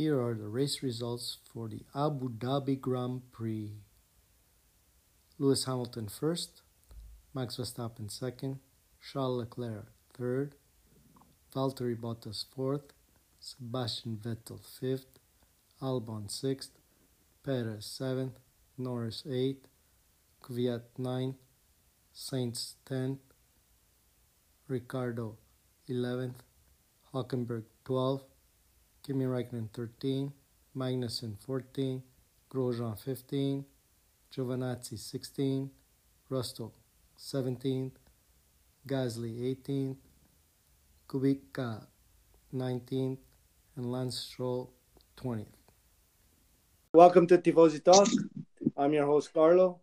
Here are the race results for the Abu Dhabi Grand Prix. Lewis Hamilton first, Max Verstappen second, Charles Leclerc third, Valtteri Bottas fourth, Sebastian Vettel fifth, Albon sixth, Perez seventh, Norris eighth, Kvyat ninth, Sainz tenth, Ricciardo eleventh, Hulkenberg twelfth, Kimi Räikkönen 13, Magnussen 14, Grosjean 15, Giovinazzi 16, Russell 17, Gasly 18, Kubica 19, and Lance Stroll 20th. Welcome to Tifosi Talk. I'm your host, Carlo.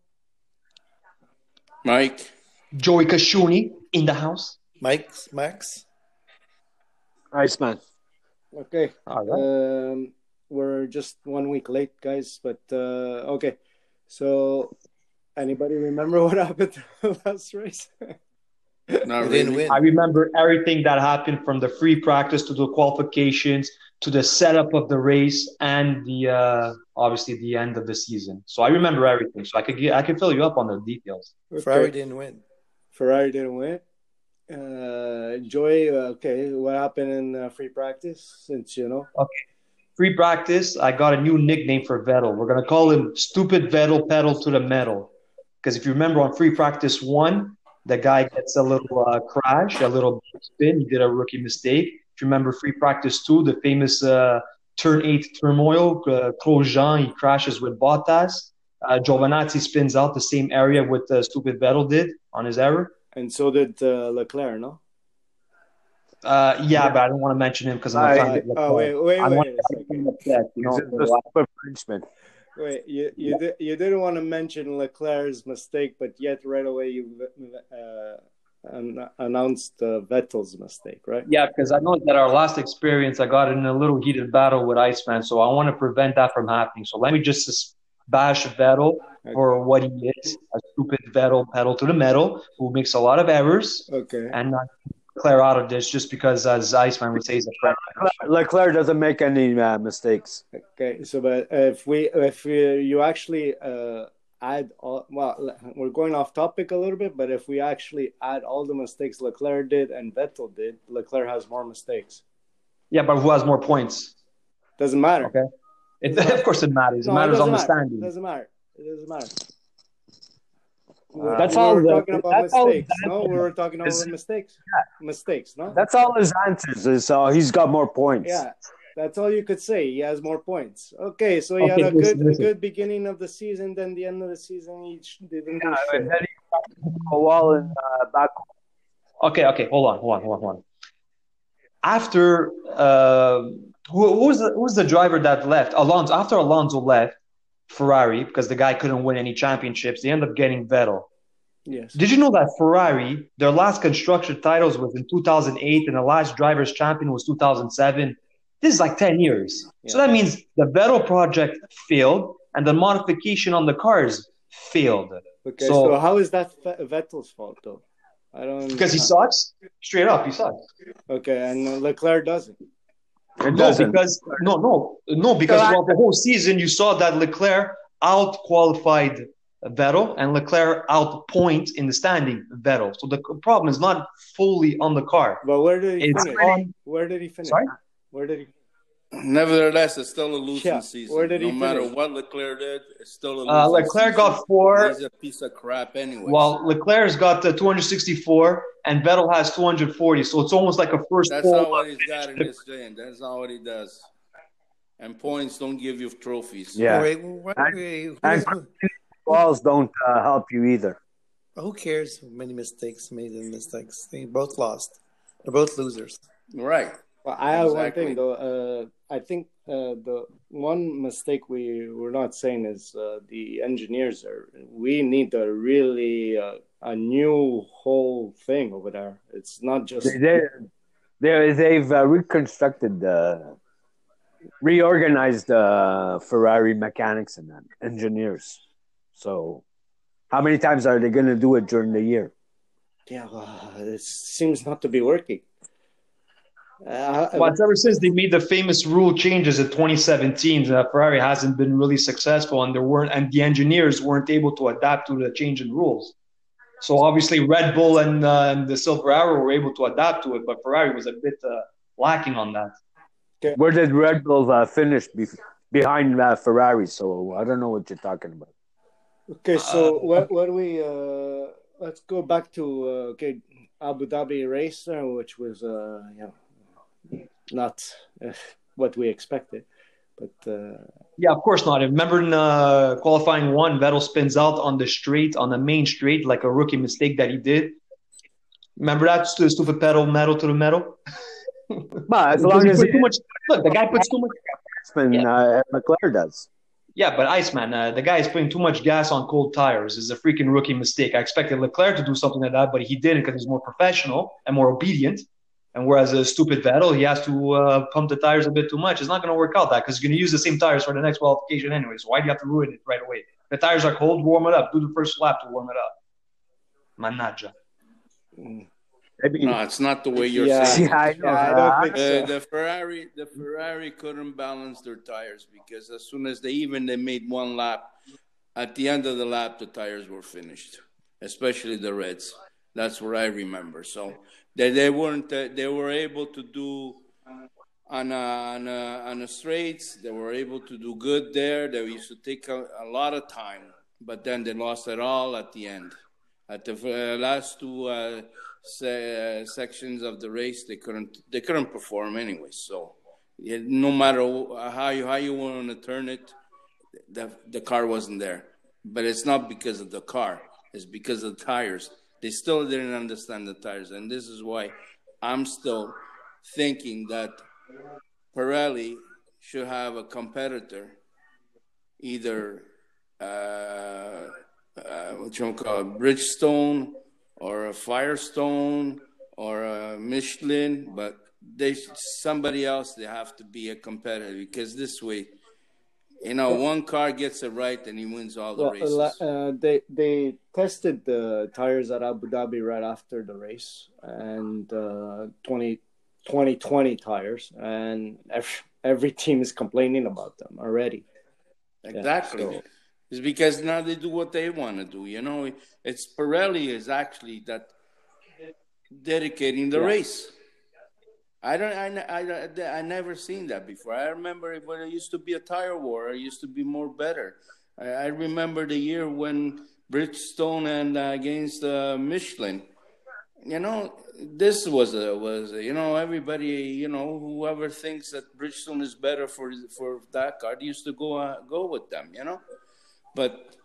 Mike. Joey Kashuni in the house. Mike, Max. Iceman. Okay. All right. Um, we're just one week late, guys, but uh, okay. So, anybody remember what happened last race? Not really. didn't win. I remember everything that happened from the free practice to the qualifications to the setup of the race and the uh, obviously the end of the season. So I remember everything. So I could get, I could fill you up on the details. Ferrari didn't win. Ferrari didn't win. Uh, Joy, uh, okay, what happened in uh, free practice? Since you know, okay, Free practice, I got a new nickname for Vettel. We're gonna call him Stupid Vettel Pedal to the Metal. Because if you remember on free practice one, the guy gets a little uh, crash, a little spin. He did a rookie mistake. If you remember free practice two, the famous uh, turn eight turmoil, uh, Grosjean, he crashes with Bottas. Uh, Giovinazzi spins out the same area what uh, Stupid Vettel did on his error. And so did uh, Leclerc, no? Uh, yeah, but I don't want to mention him because I'm a I- fan of Oh wait, wait, I wait, want a to second. you know, He's the super Frenchman. wait. You you did, you didn't want to mention Leclerc's mistake, but yet right away you uh, an- announced uh, Vettel's mistake, right? Yeah, because I know that our last experience, I got in a little heated battle with Iceman, so I want to prevent that from happening. So let me just bash Vettel for what he is a stupid Vettel pedal to the metal who makes a lot of errors Okay. and not clear out of this just because, as Iceman would say, he's a friend. Leclerc doesn't make any uh, mistakes. Okay, so but if we if we, you actually uh, add all well, we're going off topic a little bit, but if we actually add all the mistakes Leclerc did and Vettel did, Leclerc has more mistakes. Yeah, but who has more points? Doesn't matter. Okay. It, of course, it matters. It No, matters doesn't on the matter. standing. Doesn't matter. It doesn't matter. That's we all were the- talking about that's all mistakes. that- No, we were talking about Is- mistakes. Mistakes, no? That's all his answers is uh, he's got more points. Yeah, that's all you could say. He has more points. Okay, so he Okay, had a listen, good, listen. a good beginning of the season. Then the end of the season, he didn't do Yeah, shit. and then he go well in uh, back. Okay, okay, hold on, hold on, hold on, hold on. After uh, who, who was the, who was the driver that left? Alonso. After Alonso left Ferrari because the guy couldn't win any championships, they end up getting Vettel. Yes. Did you know that Ferrari, their last constructor titles was in 2008, and the last drivers' champion was 2007? This is like 10 years. So that means the Vettel project failed, and the modification on the cars failed Okay, So- so, how is that Vettel's fault though? I don't because he sucks. Straight up, he sucks. Okay, and Leclerc doesn't. It No, doesn't. because no, no, no, because throughout the whole season you saw that Leclerc out qualified Vettel and Leclerc out point in the standing Vettel. So the problem is not fully on the car. But where did he It's finish? on- Where did he finish? Sorry? Where did he? Nevertheless, it's still a losing Yeah, season. where did he no matter finish? what Leclerc did, it's still a losing Uh, Leclerc season. got four, He's a piece of crap anyway. while Leclerc's got uh, 264 and Vettel has 240. So it's almost like a first That's not what he's got in his thing. That's not what he does. And points don't give you trophies. Yeah. Wait, what, And- wait, who, and- Balls don't uh, help you either. who cares many mistakes made in mistakes? They both lost. They're both losers. Right. Well, I have one thing though. Uh, I think uh, the one mistake we we're not saying is uh, the engineers are. We need a really uh, a new whole thing over there. It's not just they, they, they've uh, reconstructed, uh, reorganized uh, Ferrari mechanics and engineers. So, how many times are they going to do it during the year? yeah. Well, it seems not to be working. Uh, Well, ever since they made the famous rule changes in 2017, uh, Ferrari hasn't been really successful, and there weren't, and the engineers weren't able to adapt to the change in rules. So obviously, Red Bull and, uh, and the Silver Arrow were able to adapt to it, but Ferrari was a bit uh, lacking on that. Where did Red Bull uh, finish be- behind uh, Ferrari? So I don't know what you're talking about. Okay, so what what do we uh let's go back to uh, okay Abu Dhabi race, uh, which was uh you know not uh, what we expected, but uh, Yeah, of course not. Remember in uh, qualifying one, Vettel spins out on the straight, on the main straight, like a rookie mistake that he did. Remember that stu- stupid pedal metal to the metal? But as Because long he as put too much, look, the guy puts too much. Iceman, uh, McLaren does. Yeah, but Iceman, uh, the guy is putting too much gas on cold tires. Is a freaking rookie mistake. I expected Leclerc to do something like that, but he didn't because he's more professional and more obedient. And whereas a stupid Vettel, he has to uh, pump the tires a bit too much. It's not going to work out that because you're going to use the same tires for the next qualification anyway. So why do you have to ruin it right away? The tires are cold. Warm it up. Do the first lap to warm it up. Manaja. Maybe. No, it's not the way you're Yeah. saying. Yeah, I know. Yeah, I don't Uh, think Uh, so. the Ferrari, the Ferrari couldn't balance their tires because as soon as they even they made one lap, at the end of the lap, the tires were finished, especially the reds. That's what I remember. So they they weren't uh, they were able to do on on on the straights. They were able to do good there. They used to take a, a lot of time, but then they lost it all at the end. At the uh, last two uh, se- uh, sections of the race, they couldn't they couldn't perform anyway. So yeah, no matter how you how you want to turn it, the the car wasn't there. But it's not because of the car; it's because of the tires. They still didn't understand the tires, and this is why I'm still thinking that Pirelli should have a competitor, either uh, uh, what you call Bridgestone or a Firestone or a Michelin, but they somebody else they have to be a competitor because this way, you know, one car gets it right and he wins all the well, races. uh, they they tested the tires at Abu Dhabi right after the race and uh, 20, 2020 tires, and every, every team is complaining about them already. Exactly. so- It's because now they do what they want to do. You know, it's Pirelli is actually that dedicating the Yeah. race. I don't. I, I, I, never seen that before. I remember when it used to be a tire war. It used to be more better. I, I remember the year when Bridgestone and uh, against uh, Michelin. You know, this was a was a, you know everybody you know whoever thinks that Bridgestone is better for for that car used to go uh, go with them. You know, but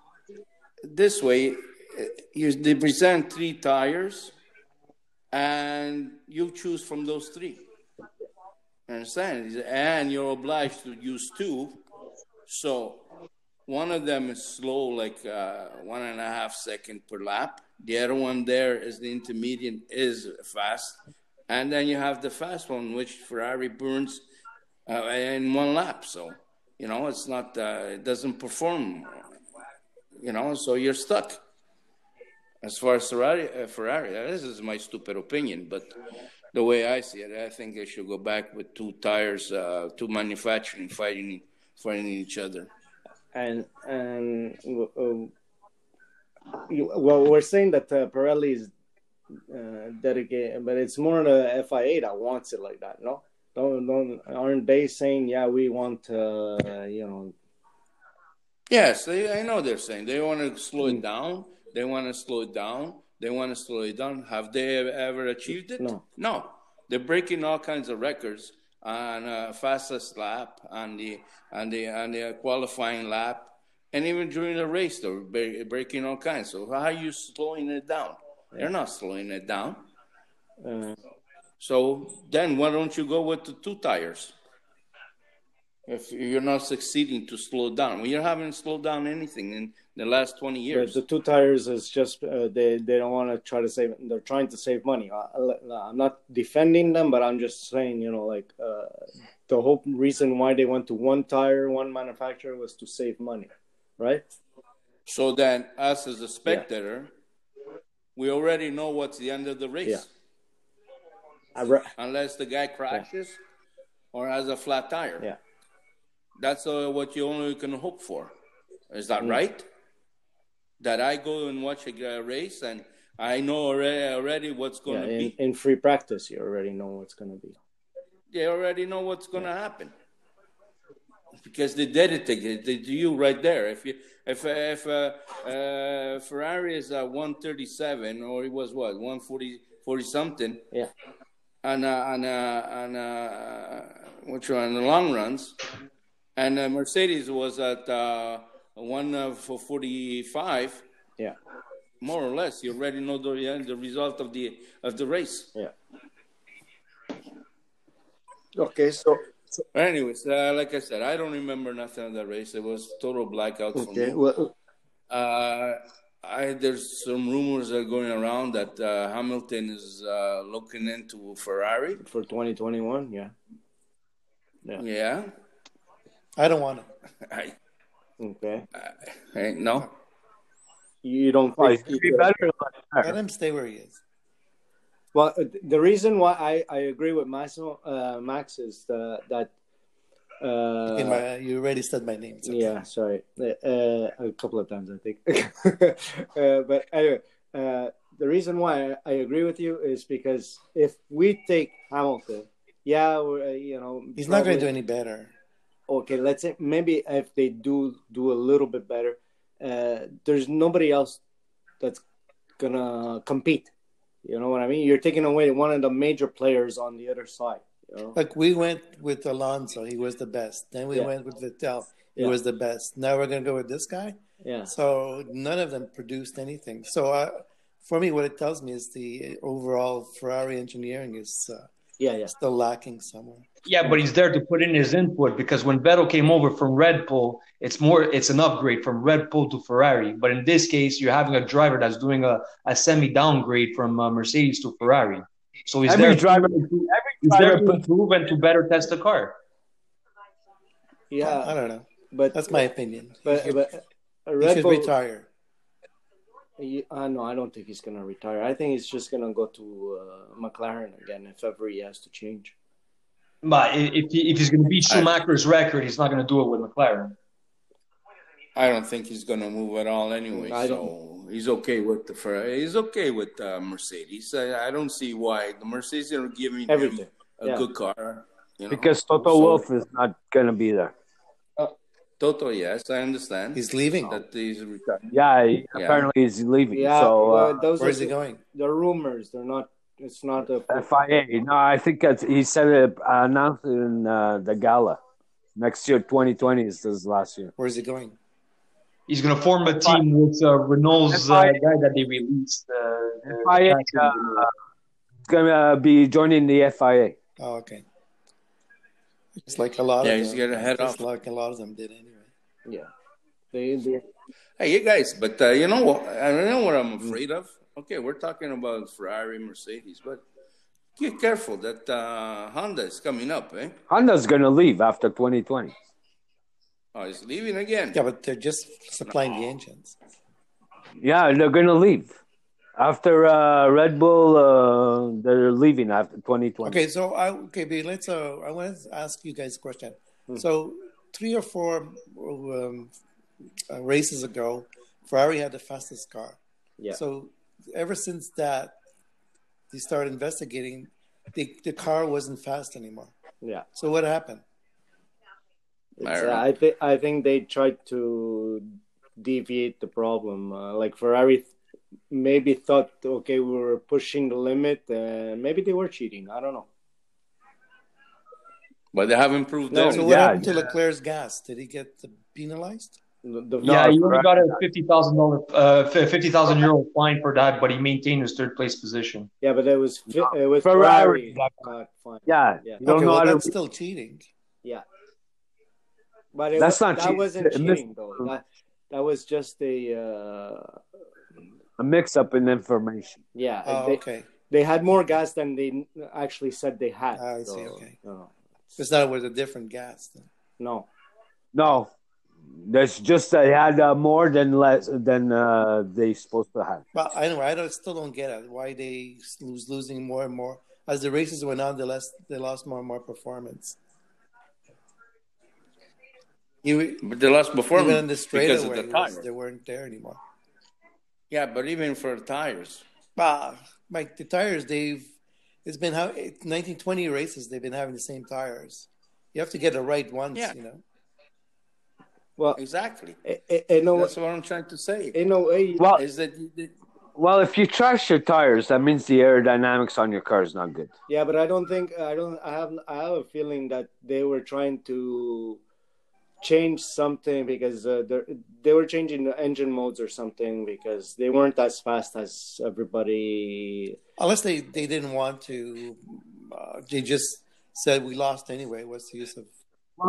this way, uh, you they present three tires, and you choose from those three. Understand? And you're obliged to use two. So one of them is slow, like uh, one and a half second per lap. The other one there is the intermediate is fast, and then you have the fast one, which Ferrari burns uh, in one lap. So you know it's not uh, it doesn't perform. You know, so you're stuck. As far as Ferrari, uh, Ferrari, this is my stupid opinion, but the way I see it, I think they should go back with two tires, uh, two manufacturing fighting fighting each other. and and uh, well, we're saying that uh, Pirelli is uh, dedicated, but it's more the FIA that wants it like that. No, don't, don't aren't they saying yeah we want uh, you know Yes, they, I know they're saying they want to slow it down. They want to slow it down. They want to slow it down. Have they ever achieved it? No. No. They're breaking all kinds of records on uh, fastest lap, on the on the on the qualifying lap, and even during the race, they're breaking all kinds. So how are you slowing it down? They're not slowing it down. uh, So then why don't you go with the two tires? If you're not succeeding to slow down, well, you haven't slowed down anything in the last 20 years. the two tires is just uh, they they don't want to try to save they're trying to save money. I, I'm not defending them, but I'm just saying you know like uh, the whole reason why they went to one tire one manufacturer was to save money, right? So then, us as a spectator, we already know what's the end of the race. Yeah. Re- unless the guy crashes or has a flat tire. Yeah. That's uh, what you only can hope for. Is that Mm. right? That I go and watch a uh, race and I know already, already what's going yeah, to be. in free practice, you already know what's going to be. They already know what's going to happen because they did it to, you right there. If you if if uh, uh, Ferrari is at 137 or it was what 140 40 something Yeah. on uh, on uh, on uh, which one on the long runs, and uh, Mercedes was at uh, one uh, for 45. Yeah. More or less, you already know the uh, the result of the of the race. Yeah. Okay, so But anyways, uh, like I said, I don't remember nothing of that race. It was total blackout for okay, me. well, Uh, I there's some rumors that are going around that uh, Hamilton is uh, looking into Ferrari. for 2021, yeah. Yeah, I don't want him. I, Okay, I no. you don't think be better Let him stay where he is. Well, uh, the reason why I, I agree with Massimo, uh, Max is the, that. Uh, In my, you already said my name. Okay. yeah, sorry, uh, a couple of times I think. uh, but anyway, uh, the reason why I agree with you is because if we take Hamilton, yeah, we're, uh, you know, He's not going to do any better. Okay, let's say maybe if they do do a little bit better, uh, there's nobody else that's gonna compete. You know what I mean? You're taking away one of the major players on the other side. You know? Like we went with Alonso, he was the best. Then we Yeah. went with Vettel, he Yeah. was the best. Now we're to go with this guy. Yeah, So none of them produced anything. So uh, for me, what it tells me is the overall Ferrari engineering is uh, yeah, yeah. still lacking somewhere. Yeah, but he's there to put in his input because when Vettel came over from Red Bull, it's more it's an upgrade from Red Bull to Ferrari. But in this case, you're having a driver that's doing a, a semi downgrade from uh, Mercedes to Ferrari. So he's Every there driver- to, Every he's there driver to puts improve and to better test the car. Yeah, I don't know. but That's my opinion. but he should, but he Red should Bull. retire. He- uh, no, I don't think he's gonna retire. I think he's just gonna go to uh, McLaren again if ever he has to change. But if, he, if he's going to beat Schumacher's record, he's not going to do it with McLaren. I don't think he's going to move at all anyway. I so he's okay with the Ferrari. He's okay with uh, Mercedes. I, I don't see why the Mercedes are giving Everything. him a Yeah. good car. You know? because Toto So- Wolff is not gonna be there. Toto, yes, I understand He's leaving. that he's retired. Yeah, he- Yeah. apparently he's leaving. Yeah, so well, uh, those Where are is he going? the rumors. They're not. It's not a. FIA. No, I think that's, he said it announced it in uh, the gala. Next year, 2020 is his last year. Where is he going? He's going to form a team with uh, Renault's uh, guy that they released. Uh, uh, FIA, uh, gonna be joining the FIA. Oh, okay. It's like a lot Yeah, of he's them. gonna head Just off. like a lot of them did anyway. Yeah. They, they, Hey, you guys, but uh, you know what? I don't know what I'm afraid of. Okay, we're talking about Ferrari, Mercedes, but get careful that uh, Honda is coming up, eh? Honda's gonna leave after 2020. Oh, he's leaving again. Yeah, but they're just supplying the engines. Yeah, they're gonna leave after uh, Red Bull. Uh, they're leaving after 2020. Okay, so I okay, but let's. Uh, I want to ask you guys a question. So three or four um, uh, races ago, Ferrari had the fastest car. yeah. So ever since that, they started investigating. The the car wasn't fast anymore. yeah. So what happened? I uh. I think I think they tried to deviate the problem. Uh, like Ferrari th- maybe thought, okay, we were pushing the limit, and maybe they were cheating. I don't know. But they haven't proved No, that. So what yeah, happened to Leclerc's gas? Did he get penalized? The, the, yeah, he only got a fifty thousand dollar, uh, fifty thousand euro fine for that, but he maintained his third place position. yeah, but it was it was Ferrari. Ferrari. got fine. Yeah, Yeah. you don't okay, know well, how to. that's still cheating. Yeah, but it That's wa- not that cheating. wasn't It missed- cheating though. That that was just a uh, a mix-up in information. yeah. Oh, they, okay. they had more gas than they actually said they had. I so, see, okay. No, It's not with a different gas. Then. no. No, that's just they had uh, more than less than uh, they supposed to have. Well, anyway, I don't, still don't get it. Why they lose losing more and more as the races went on, they lost they lost more and more performance. You, But they lost even performance in the because straightaway, of the it was- tires. they weren't there anymore. Yeah, but even for tires. Ah, Mike, the tires they've it's been how 19, 20 races they've been having the same tires. You have to get it right once, Yeah. you know. Well, Exactly. i- i- in a, That's what I'm trying to say. in a way, Well, Is that you- that- well, if you trash your tires, that means the aerodynamics on your car is not good. yeah, but I don't think I don't. I have I have a feeling that they were trying to change something because uh, they they were changing the engine modes or something because they weren't as fast as everybody. Unless they, they didn't want to, uh, they just said we lost anyway. What's the use of?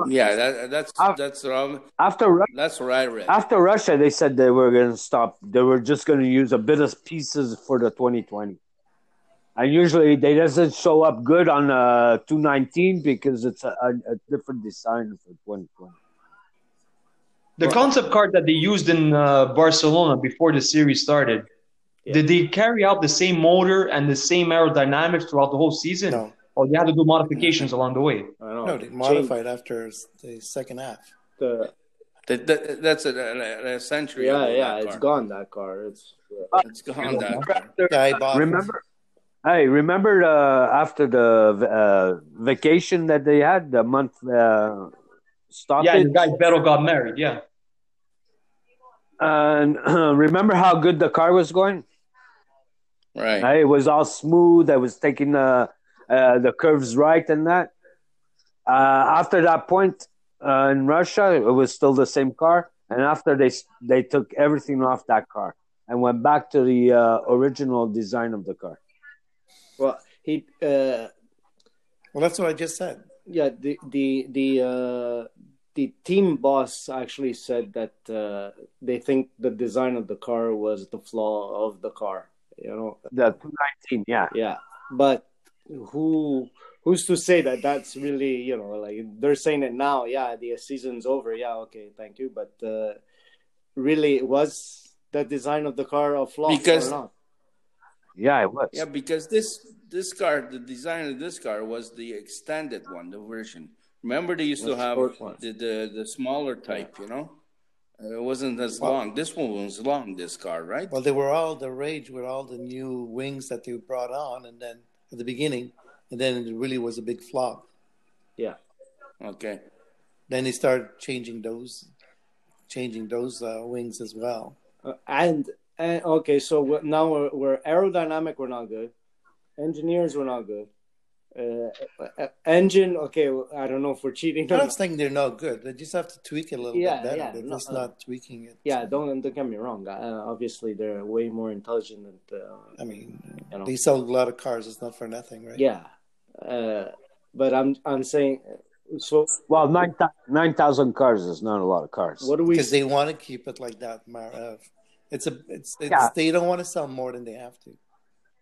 Yeah, that, that's I've- that's wrong. After Ru- That's what I read. after Russia, they said they were going to stop. They were just going to use a bit of pieces for the 2020. And usually, they doesn't show up good on uh, 219 because it's a, a, a different design for 2020. The concept car that they used in uh, Barcelona before the series started, Yeah. did they carry out the same motor and the same aerodynamics throughout the whole season? No, Or they had to do modifications along the way? I don't know. no, they change modified after the second half. the That- that- that's a, a, a century. yeah ago, yeah that it's car. gone that car. It's uh, It's gone. That car. Yeah, I bought. Remember, hey, remember uh, after the uh, vacation that they had, the month uh, stoppage? Yeah, the guy Vettel got married. Yeah. And remember how good the car was going? Right. Hey, it was all smooth. I was taking uh, uh, the curves right and that. Uh, after that point uh, in Russia, it was still the same car. And after they they took everything off that car and went back to the uh, original design of the car. well he uh, Well, that's what I just said. yeah the the the uh, the team boss actually said that uh, they think the design of the car was the flaw of the car. You know, The 219, yeah. yeah, but who who's to say that that's really you know like they're saying it now? Yeah, the season's over. Yeah, okay, thank you, but uh, really it was the design of the car a flaw Because- or not? Yeah, it was. Yeah, because this this car, the design of this car was the extended one, the version. Remember, they used to have the, the the smaller type. You know, uh, it wasn't as long. This one was long. This car, right? Well, they were all the rage with all the new wings that they brought on, and then at the beginning, and then it really was a big flop. Yeah, Okay. Then they started changing those, changing those uh, wings as well. uh, and and okay, so what- now we're, we're aerodynamic. We're not good. Engineers, we're not good. Uh, engine, okay. I don't know if we're cheating. I'm not saying they're not good. They just have to tweak it a little Yeah, bit better. yeah, They're no, just uh, not tweaking it. Yeah, don't don't get me wrong. Uh, obviously, they're way more intelligent than. Uh, I mean, You know. they sell a lot of cars. It's not for nothing, right? yeah, uh, but I'm I'm saying. So Well, 9,000 9,000 cars is not a lot of cars. what do we? Because they want to keep it like that, Marav. It's a, it's, it's Yeah. they don't want to sell more than they have to.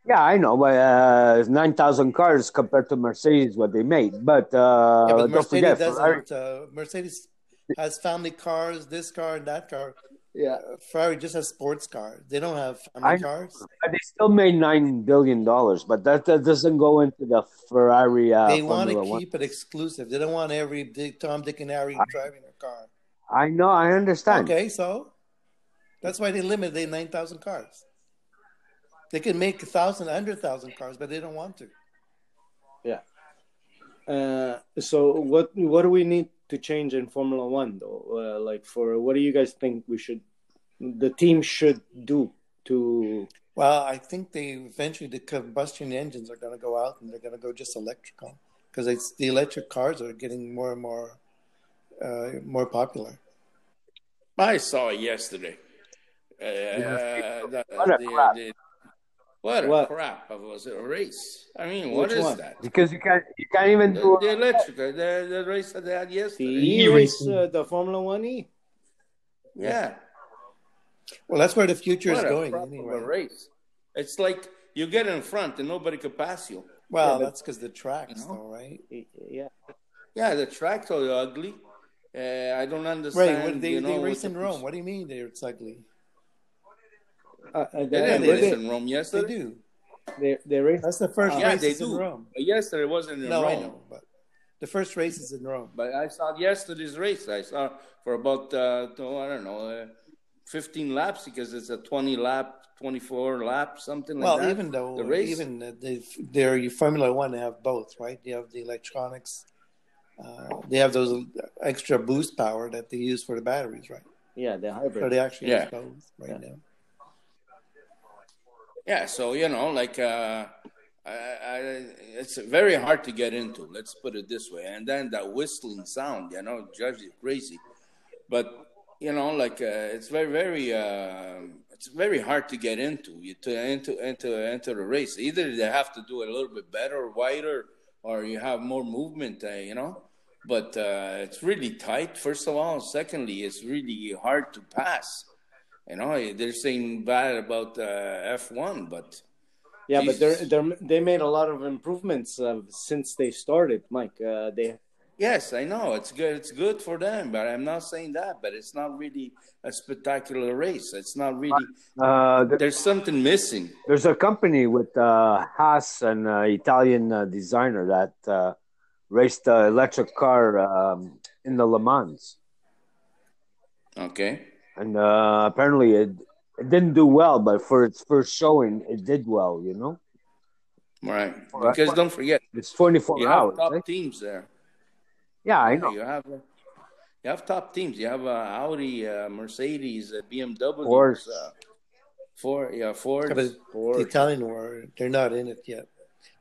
Yeah, I know, but uh, 9,000 cars compared to Mercedes, what they made. But, uh, Yeah, but don't Mercedes forget, doesn't. Ferrari, Uh, Mercedes has family cars, this car and that car. yeah, Uh, Ferrari just has sports cars. They don't have family know. cars. they still made $9 billion, but that, that doesn't go into the Ferrari uh, they want to Formula One. keep it exclusive. They don't want every Dick, Tom, Dick, and Harry driving a car. I know, I understand. Okay, so that's why they limit they nine thousand cars. They can make a thousand, a hundred thousand cars, but they don't want to. yeah. Uh, so what what do we need to change in Formula One though? Uh, like for what do you guys think we should, the team should do to? Well, I think they eventually the combustion engines are going to go out and they're going to go just electrical because it's the electric cars are getting more and more uh, more popular. I saw it yesterday. Uh, the- What a the- the- what a What? crap! It was it a race. I mean, what Which is one? that? Because you can't, you can't even The, do the electric, uh, the, the race that they had The yesterday. E E race, uh, the Formula One E. Yeah. Well, that's where the future is a going crap of a anyway. race. It's like you get in front and nobody could pass you. Well, Yeah, that's because the tracks, You know? though, right? Yeah, Yeah, the tracks are ugly. Uh, I don't Right. understand. When they, you know, they race the in pers- Rome. What do you mean they're it's ugly? Uh, uh, They they, didn't race did. in Rome They yesterday. do. They they race. That's the first Yeah, race they in do. Rome. But yesterday wasn't in No, Rome. I know, but the first race is in Rome. But I saw yesterday's race. I saw for about uh, oh, I don't know, uh, 15 laps because it's a 20 lap, 24 lap, something like Well, that. Well, even though the race. even uh, they, they're Formula One, they have both, right? You have the electronics. Uh, they have those extra boost power that they use for the batteries, right? Yeah, the hybrid. So hybrid. they actually Yeah. use both right Yeah. now. Yeah, so you know, like uh, I, I, it's very hard to get into. Let's put it this way. And then that whistling sound, you know, drives you crazy. But you know, like uh, it's very, very, uh, it's very hard to get into. You to into into into the race. Either they have to do it a little bit better, wider, or you have more movement. Uh, you know. But uh, it's really tight. First of all, secondly, it's really hard to pass. You know, they're saying bad about uh, F1, but Yeah, but they're they're they made a lot of improvements uh, since they started, Mike. Uh, they yes, I know it's good. It's good for them, but I'm not saying that. But it's not really a spectacular race. It's not really. Uh, th- There's something missing. there's a company with uh, Haas, an uh, Italian uh, designer that uh, raced the electric car um, in the Le Mans, Okay. And uh, apparently it, it didn't do well, but for its first showing, it did well. You know, Right. Alright. Because don't forget, it's 24 you have hours. top right? teams there. Yeah, I Yeah, know. You have. uh, You have top teams. You have uh, Audi, uh, Mercedes, uh, BMW, Ford. uh, Ford, yeah, Ford, Yeah, but the Ford. Italian war, they're not in it yet.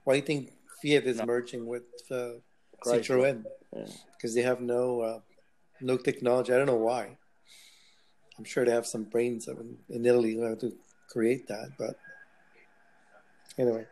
Why do you think Fiat is No. merging with uh, Chrysler. Citroën? Yeah. Because they have no uh, no technology. I don't know why. I'm sure they have some brains in, in Italy who have to create that. But anyway,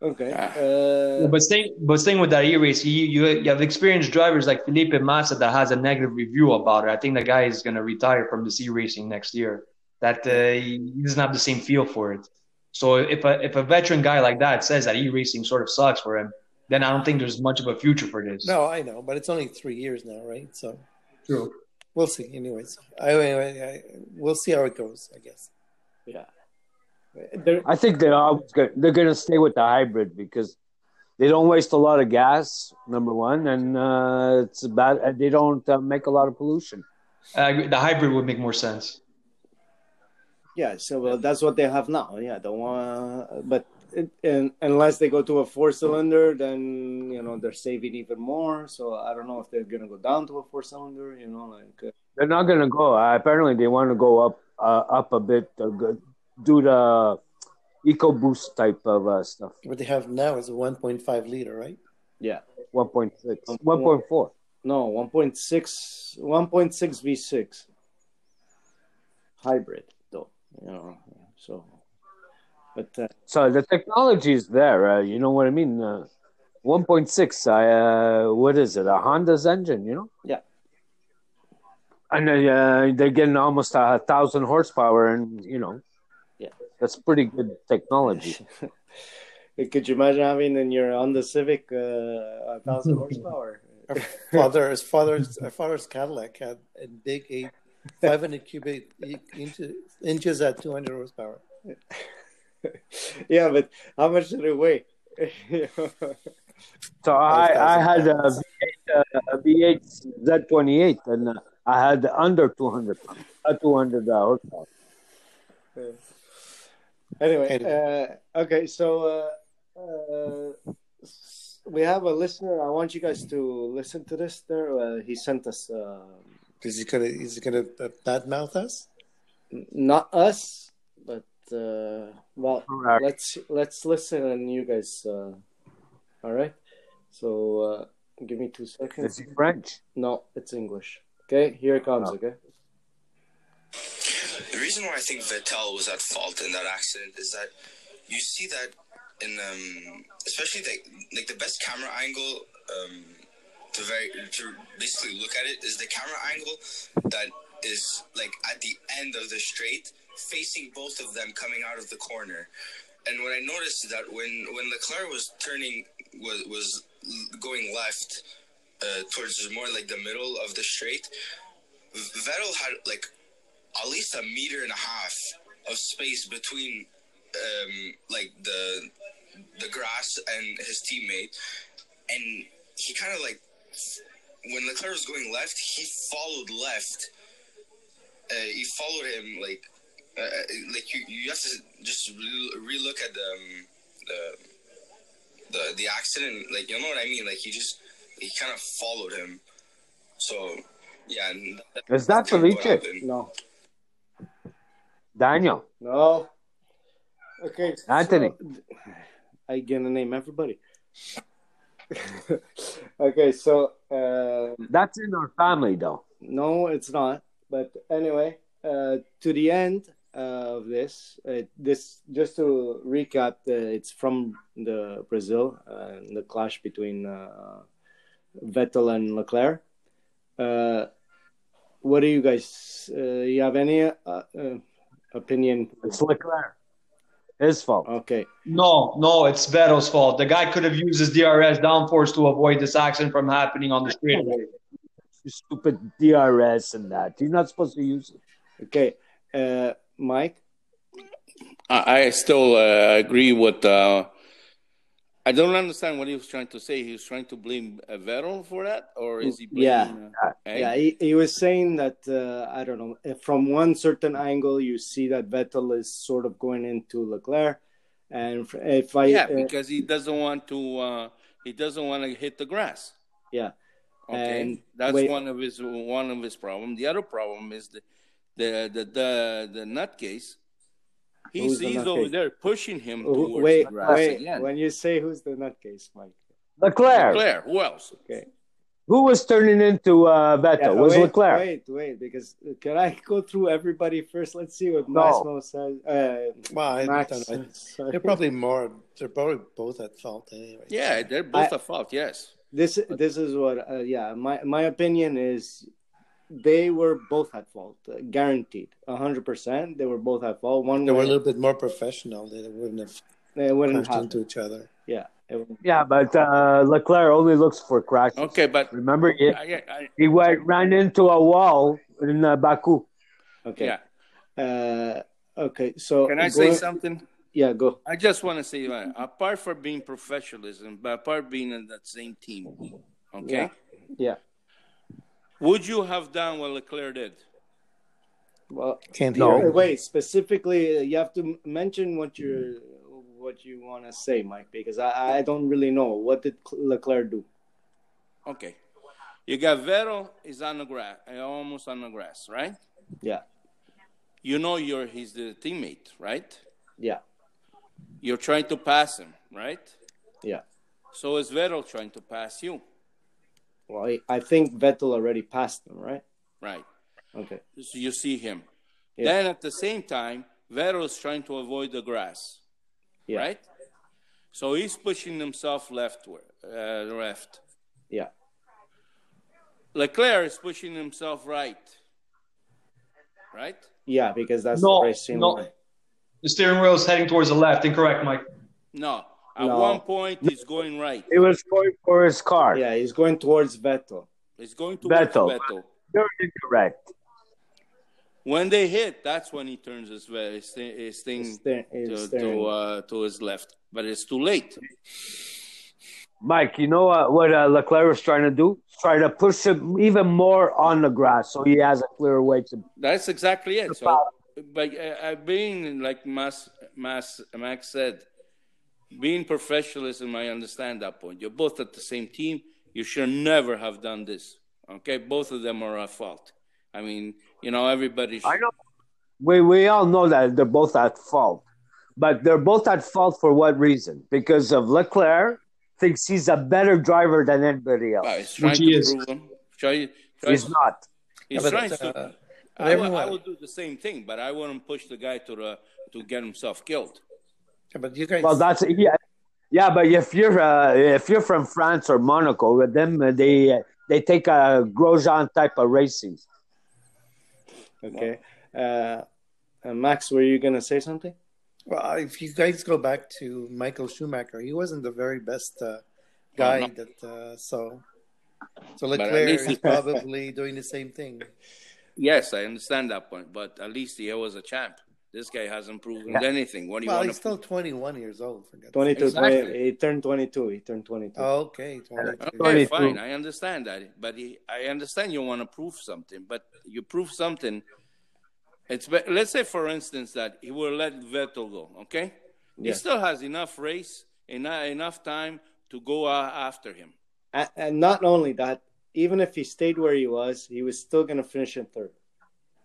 okay. Ah. Uh, But staying, but staying with that e-race, you, you you have experienced drivers like Felipe Massa that has a negative review about it. I think the guy is going to retire from the e-racing next year. That uh, he doesn't have the same feel for it. So if a if a veteran guy like that says that e-racing sort of sucks for him, then I don't think there's much of a future for this. no, I know, but it's only three years now, right? So True. We'll see. Anyways, I, I, I we'll see how it goes. I guess. yeah. There, I think they're always go- they're going to stay with the hybrid because they don't waste a lot of gas. Number one, and uh, it's about they don't uh, make a lot of pollution. I agree. the hybrid would make more sense. yeah. So well, that's what they have now. Yeah. The one, but it, and, unless they go to a four cylinder, then you know they're saving even more. So I don't know if they're gonna go down to a four cylinder. You know, like uh, They're not going to go. Uh, apparently, they want to go up uh, up a bit, uh, go- do the EcoBoost type of uh, stuff. What they have now is a 1.5 liter, right? yeah. 1.6, 1.4. No, 1.6, 1.6 V6 hybrid though. You know, so but uh, So the technology is there. Uh, you know what I mean? Uh, 1.6. Uh, what is it? A Honda's engine. You know? Yeah. And uh, they're getting almost a thousand horsepower, and you know, Yeah. that's pretty good technology. could you imagine having in your Honda Civic uh, a thousand horsepower? Our father, his father's, our father's Cadillac had a big eight, 500 cubic inches, inches at 200 horsepower. yeah, but how much did it weigh? So I, I had a V8, uh, a V8 Z28, and uh, I had under 200 pounds, uh, 200 uh, horsepower. anyway, uh, okay, so uh, uh, we have a listener. I want you guys to listen to this. There, uh, he sent us. Uh, Is he gonna, is he gonna uh, badmouth us? not us, but uh, well, Correct. let's let's listen and you guys. Uh, all right. So uh, give me two Is seconds. he French? No, it's English. Okay, here it comes. Oh. Okay. The reason why I think Vettel was at fault in that accident is that you see that in um, especially like like the best camera angle um, to very to basically look at it is the camera angle that is like at the end of the straight, facing both of them coming out of the corner. And what I noticed is that when when Leclerc was turning was was going left uh, towards more like the middle of the straight, Vettel had like at least a meter and a half of space between um, like the the grass and his teammate, and he kind of like when Leclerc was going left, he followed left. Uh, he followed him like uh, like you, you have to just re- relook at the, um, the the the accident. Like you know what I mean? Like he just he kind of followed him. So yeah, and Is that that's kind of what Felice? No, Daniel. no. Okay, so- Anthony. I gonna name everybody. okay, so uh, That's in our family, though. no, it's not. But anyway, uh, to the end of this, uh, this just to recap, uh, it's from the Brazil, uh, the clash between uh, Vettel and Leclerc. Uh, what do you guys? Uh, you have any uh, uh, opinion? It's Leclerc. His fault. Okay, No, no, it's Vettel's fault. The guy could have used his DRS downforce to avoid this accident from happening on the straightaway. You stupid DRS and that. You're not supposed to use it. okay, uh, Mike. I, I still uh, agree with. Uh, I don't understand what he was trying to say. He was trying to blame uh, Vettel for that, or is he blaming? Yeah. Uh, eh? Yeah, he, he was saying that uh, I don't know. if From one certain angle, you see that Vettel is sort of going into Leclerc, and if I yeah, uh, because he doesn't want to. Uh, he doesn't want to hit the grass. yeah, Okay, And that's wait- one of his one of his problem. The other problem is the the the the, the nutcase. He Who's the sees over nutcase? there pushing him Who- towards wait, the grass wait. again. When you say who's the nutcase, Mike? Leclerc. Leclerc, who else? Okay, Who was turning into uh, Vettel? Yeah, was wait, Leclerc. Wait, wait, because uh, can I go through everybody first? Let's see what No. Massimo says. Uh, Well, I Max, don't know. They're probably more. They're probably both at fault anyway. Yeah, they're both I- at fault. Yes. this this is what uh, yeah my my opinion is they were both at fault uh, guaranteed 100% they were both at fault one They were a little bit more professional. They wouldn't have they wouldn't punched have into each other. yeah Yeah, but uh, Leclerc only looks for crashes. Okay, but Remember, he, I, I, he went, ran into a wall in uh, Baku. okay yeah. uh okay so Can I say something? yeah go I just want to say, uh, apart from being professionalism, but apart being in that same team, okay, Yeah. yeah would you have done what Leclerc did? well Can't No. hear. uh, wait specifically uh, you have to mention what you're what you want to say mike because i i don't really know what did leclerc do Okay, you got Vettel is on the grass, almost on the grass, right? yeah You know you're he's the teammate, right? yeah You're trying to pass him, right? yeah So is Vettel trying to pass you, well i, I think vettel already passed him right right? okay So you see him. Yeah. Then at the same time, Vettel is trying to avoid the grass, yeah right? So he's pushing himself leftward, uh, left. yeah Leclerc is pushing himself right, right? Yeah, because that's No, the racing no. The steering wheel is heading towards the left. Incorrect, Mike. No, at No. one point he's going right. He was going for his car. Yeah, he's going towards Vettel. He's going towards Vettel. Vettel. You're incorrect. When they hit, that's when he turns his, his, thing- his thing His his to, to, uh, to his left, but it's too late. Mike, you know uh, what uh, Leclerc was trying to do? Try to push him even more on the grass so he has a clear way to. That's exactly it. So, but uh, uh, being like Mas, Mas, Max said, being professionalism, I understand that point. You're both at the same team. You should never have done this. Okay, both of them are at fault. I mean, you know, everybody. Should, I know. We, we all know that they're both at fault. But they're both at fault for what reason? Because of Leclerc thinks he's a better driver than anybody else. Well, he's trying he to is. prove them. Try, try, He's not. He's Yeah, trying uh, to. but I, would, I would do the same thing, but I wouldn't push the guy to the to get himself killed. Yeah, but you guys. Well, that's yeah, yeah. But if you're uh, if you're from France or Monaco, with them uh, they uh, they take a Grosjean type of racing. Okay. Uh, uh, Max, were you gonna say something? Well, if you guys go back to Michael Schumacher, he wasn't the very best uh, guy no. that uh, so. So Leclerc least is he- probably doing the same thing. Yes, I understand that point, but at least he was a champ. This guy hasn't proven Yeah. anything. What do you Well, want he's to still 21 years old. For 22. Exactly. 20 he turned 22. He turned 22. Oh, okay, 22. Okay, 22. fine. I understand that, but he, I understand you want to prove something. But you prove something. It's be- let's say, for instance, that he will let Vettel go. Okay, he still has enough race, enough enough time to go uh, after him. And, and not only that, even if he stayed where he was, he was still going to finish in third.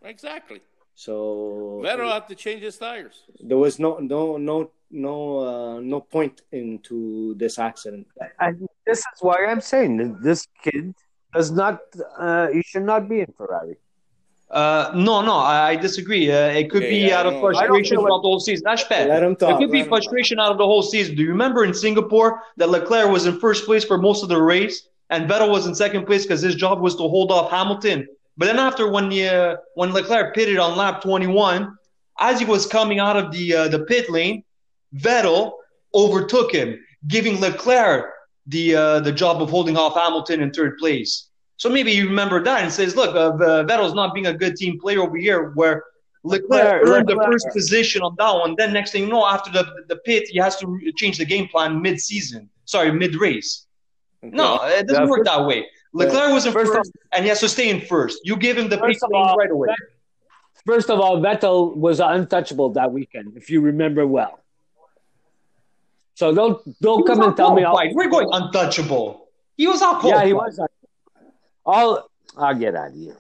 Exactly. So Vettel had to change his tires. there was no no no no uh, no point into this accident. And this is why I'm saying that this kid does not. Uh, he should not be in Ferrari. Uh, no, no, I, I disagree. Uh, it could Okay, be yeah, out of no, I don't frustration feel throughout the whole season. That's bad. Let him It could be let him frustration out of the whole season. Do you remember in Singapore that Leclerc was in first place for most of the race and Vettel was in second place because his job was to hold off Hamilton? But then after when the, uh, when Leclerc pitted on lap 21, as he was coming out of the uh, the pit lane, Vettel overtook him, giving Leclerc the uh, the job of holding off Hamilton in third place. So maybe you remember that and says, look, uh, Vettel's not being a good team player over here, where Leclerc Leclerc- earned the first position on that one. Then next thing you know, after the the pit, he has to change the game plan mid season. Sorry, mid race. No, it doesn't work that way. Leclerc was in First first, and he has to stay in first. You give him the First pit of all, right away. First of all, Vettel was untouchable that weekend, if you remember well. So don't don't was come and tell me. All. We're going untouchable. He was out qualified. yeah, he was. All I'll get out of here.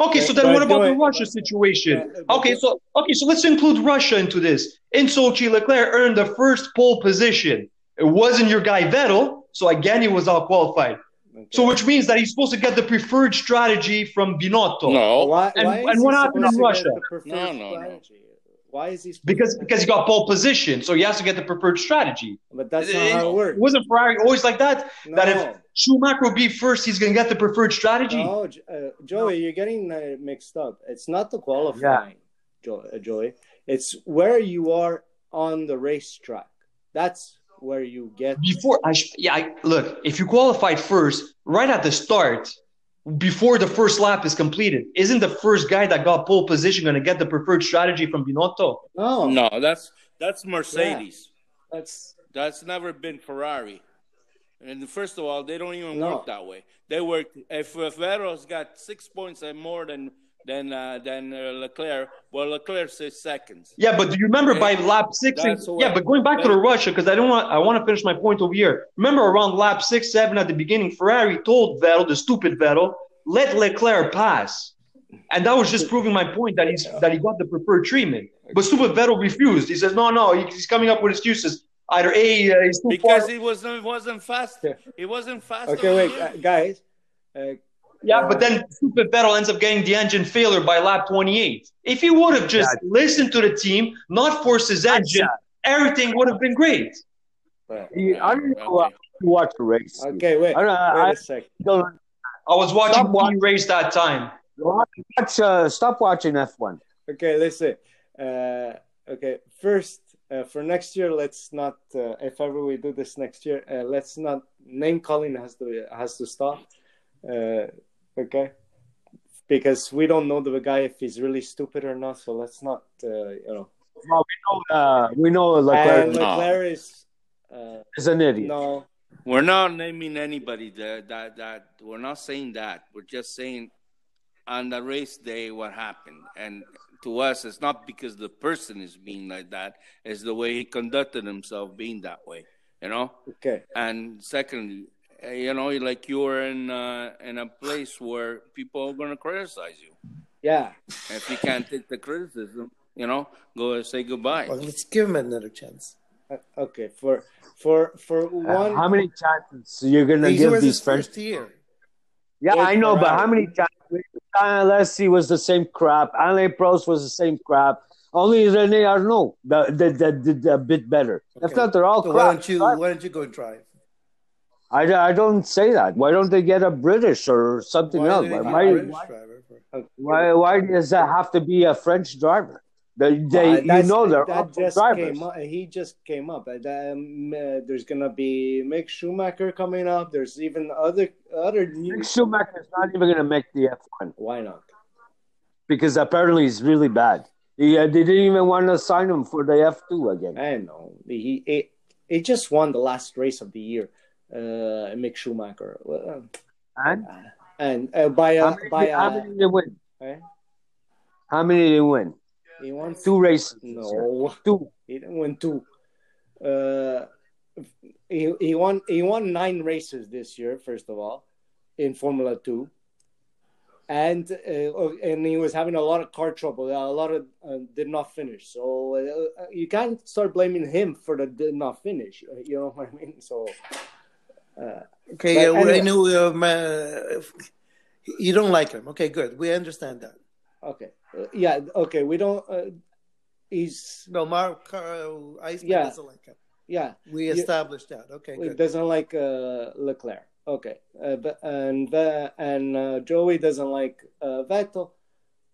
Okay, so then what about the Russia situation? Yeah, Okay, so okay, so let's include Russia into this. In Sochi, Leclerc earned the first pole position. It wasn't your guy Vettel, so again he was out qualified. Okay. So which means that he's supposed to get the preferred strategy from Binotto. No, why, and- why and what happened in Russia? the No, no, no. Why is he? Because because he got pole position, so he has to get the preferred strategy. But that's It- not how it it works. wasn't Ferrari always like that? That if Schumacher will be first, he's gonna get the preferred strategy. No, uh, Joey, you're getting uh, mixed up. It's not the qualifying, jo- uh, Joey. It's where you are on the racetrack. That's where you get. before I sh- yeah I, look if you qualified first right at the start before the first lap is completed isn't the first guy that got pole position going to get the preferred strategy from Binotto No, no, that's that's Mercedes. that's That's never been Ferrari. And first of all, they don't even No. work that way. They work if, if Vettel's got six points and more than than uh, than uh, Leclerc. Well, Leclerc says seconds. yeah but do you remember by lap six and- what- yeah but going back to the Russia because I don't want I want to finish my point over here remember around lap six seven at the beginning Ferrari told Vettel the stupid Vettel let Leclerc pass and that was just proving my point that he's that he got the preferred treatment but stupid Vettel refused he says no no he's coming up with excuses either a uh, he's too Because far he wasn't he wasn't fast. He wasn't fast. okay. Wait, uh, guys. Uh, Yeah, but then stupid Vettel ends up getting the engine failure by lap 28. If he would have just listened to the team, not forced his engine, everything would have been great. You- I don't know Okay. to watch the race. okay, wait. I don't, Wait I a sec. don't I was watching Stop watching. race that time. watch. Uh, stop watching F one. Okay, listen. Uh, okay, first uh, for next year, let's not. Uh, if ever we do this next year, uh, let's not name calling has to has to stop. Okay, because we don't know the guy if he's really stupid or not. So let's not. Uh, you know. Well, we know. Uh, we know Leclerc and No. Leclerc is. Uh, is an idiot. no, We're not naming anybody that, that that we're not saying that. We're just saying on the race day what happened. And to us it's not because the person is being like that, it's the way he conducted himself being that way. You know? okay. And secondly, you know, like you were in uh, in a place where people are gonna criticize you. Yeah. If you can't take the criticism, you know, go and say goodbye. Well, let's give him another chance. Uh, okay. For for for Uh, one. how many chances you're gonna He give was these his French? first year. Yeah, With I know, but how many chances? Alesi was the same crap. Alain Prost was the same crap. Only Rene Arnoux the, the, the, did a bit better. If not, they're all So crap. why don't you why don't you go and drive? I, I don't say that. Why don't they get a British or something Why else? Why, why, why, for- why, why does that have to be a French driver? They, they Uh, you know they're that just drivers. came up. He just came up. Um, uh, there's gonna be Mick Schumacher coming up. There's even other other new. Mick Schumacher is not even going to make the F1 Why not? because apparently he's really bad. Yeah, they didn't even want to sign him for the F two again. I know he he, he just won the last race of the year, uh, Mick Schumacher, Well, And and uh, by how a, many, by how a, many did they win? eh? How many did they win? he won Two races. No, Two. he didn't win two. Uh, he he won he won nine races this year. First of all, in Formula Two, and uh, and he was having a lot of car trouble. A lot of uh, did not finish. So uh, you can't start blaming him for the did not finish. uh, You know what I mean? So. Uh, Okay, But uh, anyway. I knew uh, you don't like him. Okay, good. We understand that. okay, Uh, yeah, okay. We don't. Uh, he's No, Mark uh, Iceman Yeah. doesn't like him. yeah. We You- established that. Okay, He good. doesn't like uh, Leclerc. Okay, uh, but and uh, and uh, Joey doesn't like uh, Vettel.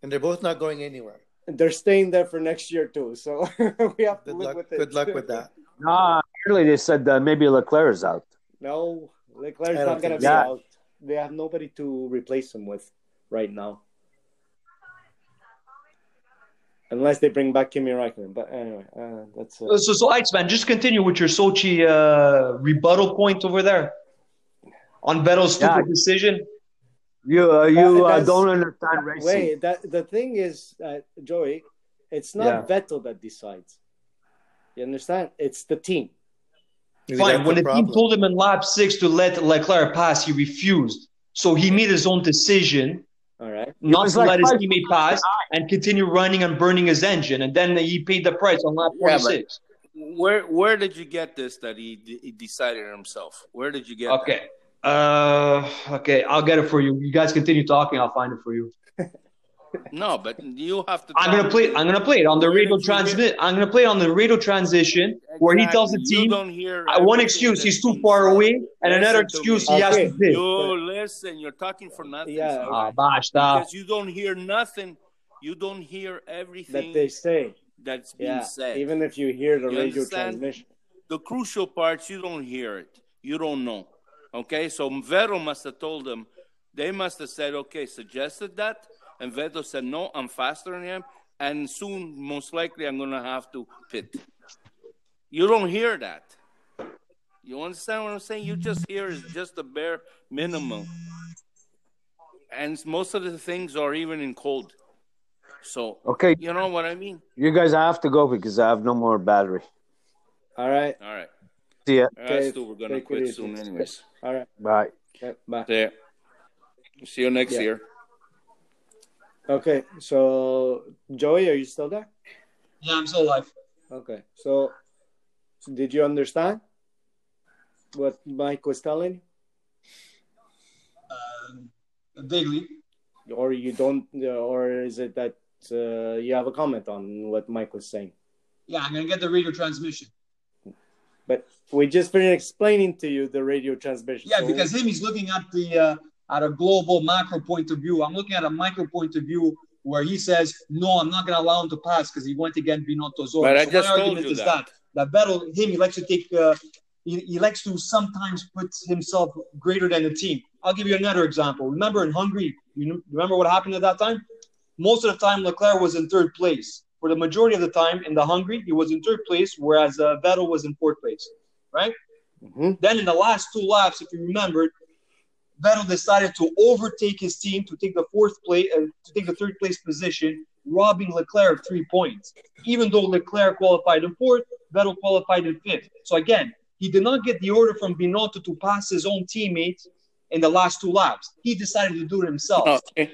And they're both not going anywhere. They're staying there for next year too, so we have to Good live luck. with it. Good luck with that. No, apparently they said that maybe Leclerc is out. No, Leclerc's I don't gonna be so. out. They have nobody to replace him with right now, unless they bring back Kimi Räikkönen. But anyway, uh, that's uh, So, so Iceman, just continue with your Sochi uh, rebuttal point over there on Vettel's stupid Yeah. decision. You uh, you uh, don't understand racing. Wait, that the thing is, uh, Joey, it's not Yeah. Vettel that decides. You understand? It's the team. Maybe Fine. When the the team told him in lap six to let Leclerc pass, he refused. So he made his own decision All right. not to like let his five- teammate pass and continue running and burning his engine, and then he paid the price on lap Yeah, 46. Where where did you get this that he, he decided himself? Where did you get that? Okay. Uh, okay, I'll get it for you. You guys continue talking. I'll find it for you. No, but you have to. I'm gonna play. I'm gonna play it on the radio did transmit. I'm gonna play it on the radio transition where he tells the team don't hear uh, one excuse he's too far away, and another excuse me. he has to bid. You listen. You're talking for nothing. Yeah. son. Ah, basta. because you don't hear nothing. You don't hear everything That they say. that's being Yeah. said. Even if you hear the You radio understand? transmission. the crucial parts you don't hear it you don't know okay so vettel must have told them they must have said okay suggested that and vettel said no i'm faster than him and soon most likely i'm gonna have to pit you don't hear that you understand what i'm saying you just hear is just the bare minimum and most of the things are even in code so Okay, you know what i mean you guys I have to go because I have no more battery. All right. all right See ya. okay, Okay, Stu, we're gonna take it quit soon anyways All right. Bye. Okay, bye. There. See you next Yeah. year. Okay. So, Joey, are you still there? Yeah, I'm still alive. Okay. So, so did you understand what Mike was telling you? Uh, vaguely. or you don't or is it that uh, you have a comment on what mike was saying Yeah, I'm gonna get the radio transmission. but we just finished explaining to you the radio transmission Yeah, So- because him, he's looking at the uh, at a global macro point of view. I'm looking at a micro point of view where he says, "No, I'm not going to allow him to pass because he went against Binotto's order." But I So just my told argument you is that. that that Vettel, him, he likes to take. Uh, he, he likes to sometimes put himself greater than the team. I'll give you another example. Remember in Hungary, you remember what happened at that time? Most of the time, Leclerc was in third place. For the majority of the time in the Hungary, he was in third place, whereas uh, Vettel was in fourth place, right? Mhm. Then in the last two laps, if you remember, Vettel decided to overtake his team to take the fourth place, uh, to take the third place position, robbing Leclerc of three points. Even though Leclerc qualified in fourth, Vettel qualified in fifth. So again, he did not get the order from Binotto to pass his own teammate in the last two laps. He decided to do it himself. Okay.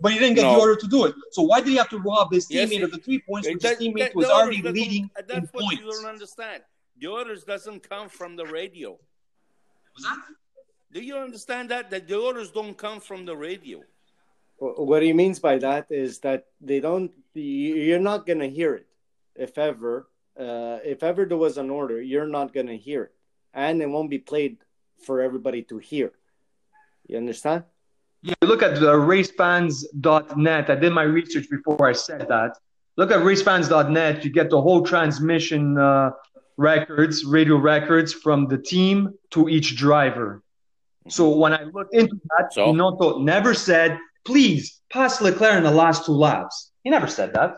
But he didn't get the order to do it. So why did he have to rob his teammate he- of the three points, which That- his teammate that- was already leading in what you don't understand. The orders doesn't come from the radio. Was that? Do you understand that? That the orders don't come from the radio. what he means by that is that they don't you're not going to hear it if ever uh, if ever there was an order you're not going to hear it and it won't be played for everybody to hear you understand Yeah, look at the racefans.net. I did my research before I said that. Look at racefans.net. You get the whole transmission uh, records, radio records from the team to each driver. So when I looked into that, So? Binotto never said, please pass Leclerc in the last two laps. He never said that.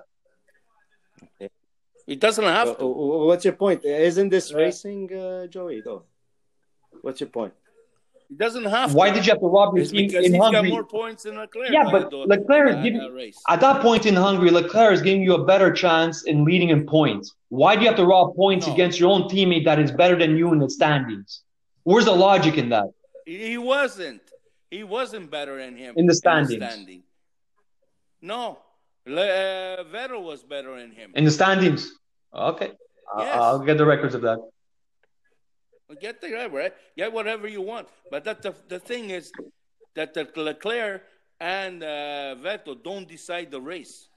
He doesn't have to. what's your point? Isn't this racing, uh, Joey? Though, what's your point? He doesn't have Why to. did you have to rob your It's team because in he's got Hungary? more points than Leclerc. Yeah, but Leclerc is giving- uh. At that point in Hungary, Leclerc is giving you a better chance in leading in points. Why do you have to rob points No. against your own teammate that is better than you in the standings? Where's the logic in that? He wasn't. He wasn't better than him In the standings. standing. No, Le- uh, Vettel was better than him. In the standings? Okay. Yes. I'll get the records of that. Get the right, get whatever you want. But that the, the thing is that the Leclerc and uh, Vettel don't decide the race.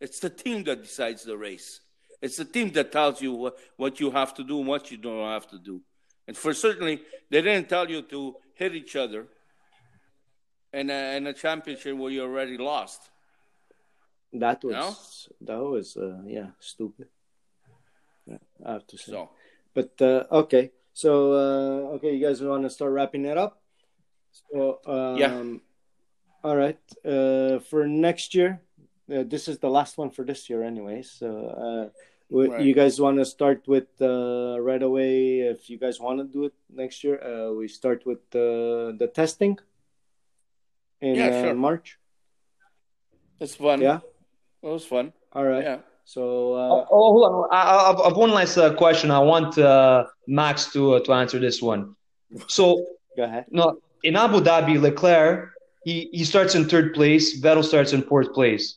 It's the team that decides the race. It's the team that tells you what, what you have to do and what you don't have to do. And for certainly, they didn't tell you to hit each other in a, in a championship where you already lost. That was No? that was uh, yeah stupid. Yeah, I have to say. So But uh, okay, so uh, okay, you guys want to start wrapping it up? So um, Yeah. All right. Uh, for next year, uh, this is the last one for this year, anyway. So, uh, Right. you guys want to start with uh, right away? If you guys want to do it next year, uh, we start with uh, the testing in Yeah, uh, sure. March. it's fun. Yeah. It was fun. All right. Yeah. So, Oh, uh, oh, hold on. I, I, I have one last uh, question. I want uh, Max to uh, to answer this one. So, go ahead. no, in Abu Dhabi, Leclerc he, he starts in third place. Vettel starts in fourth place.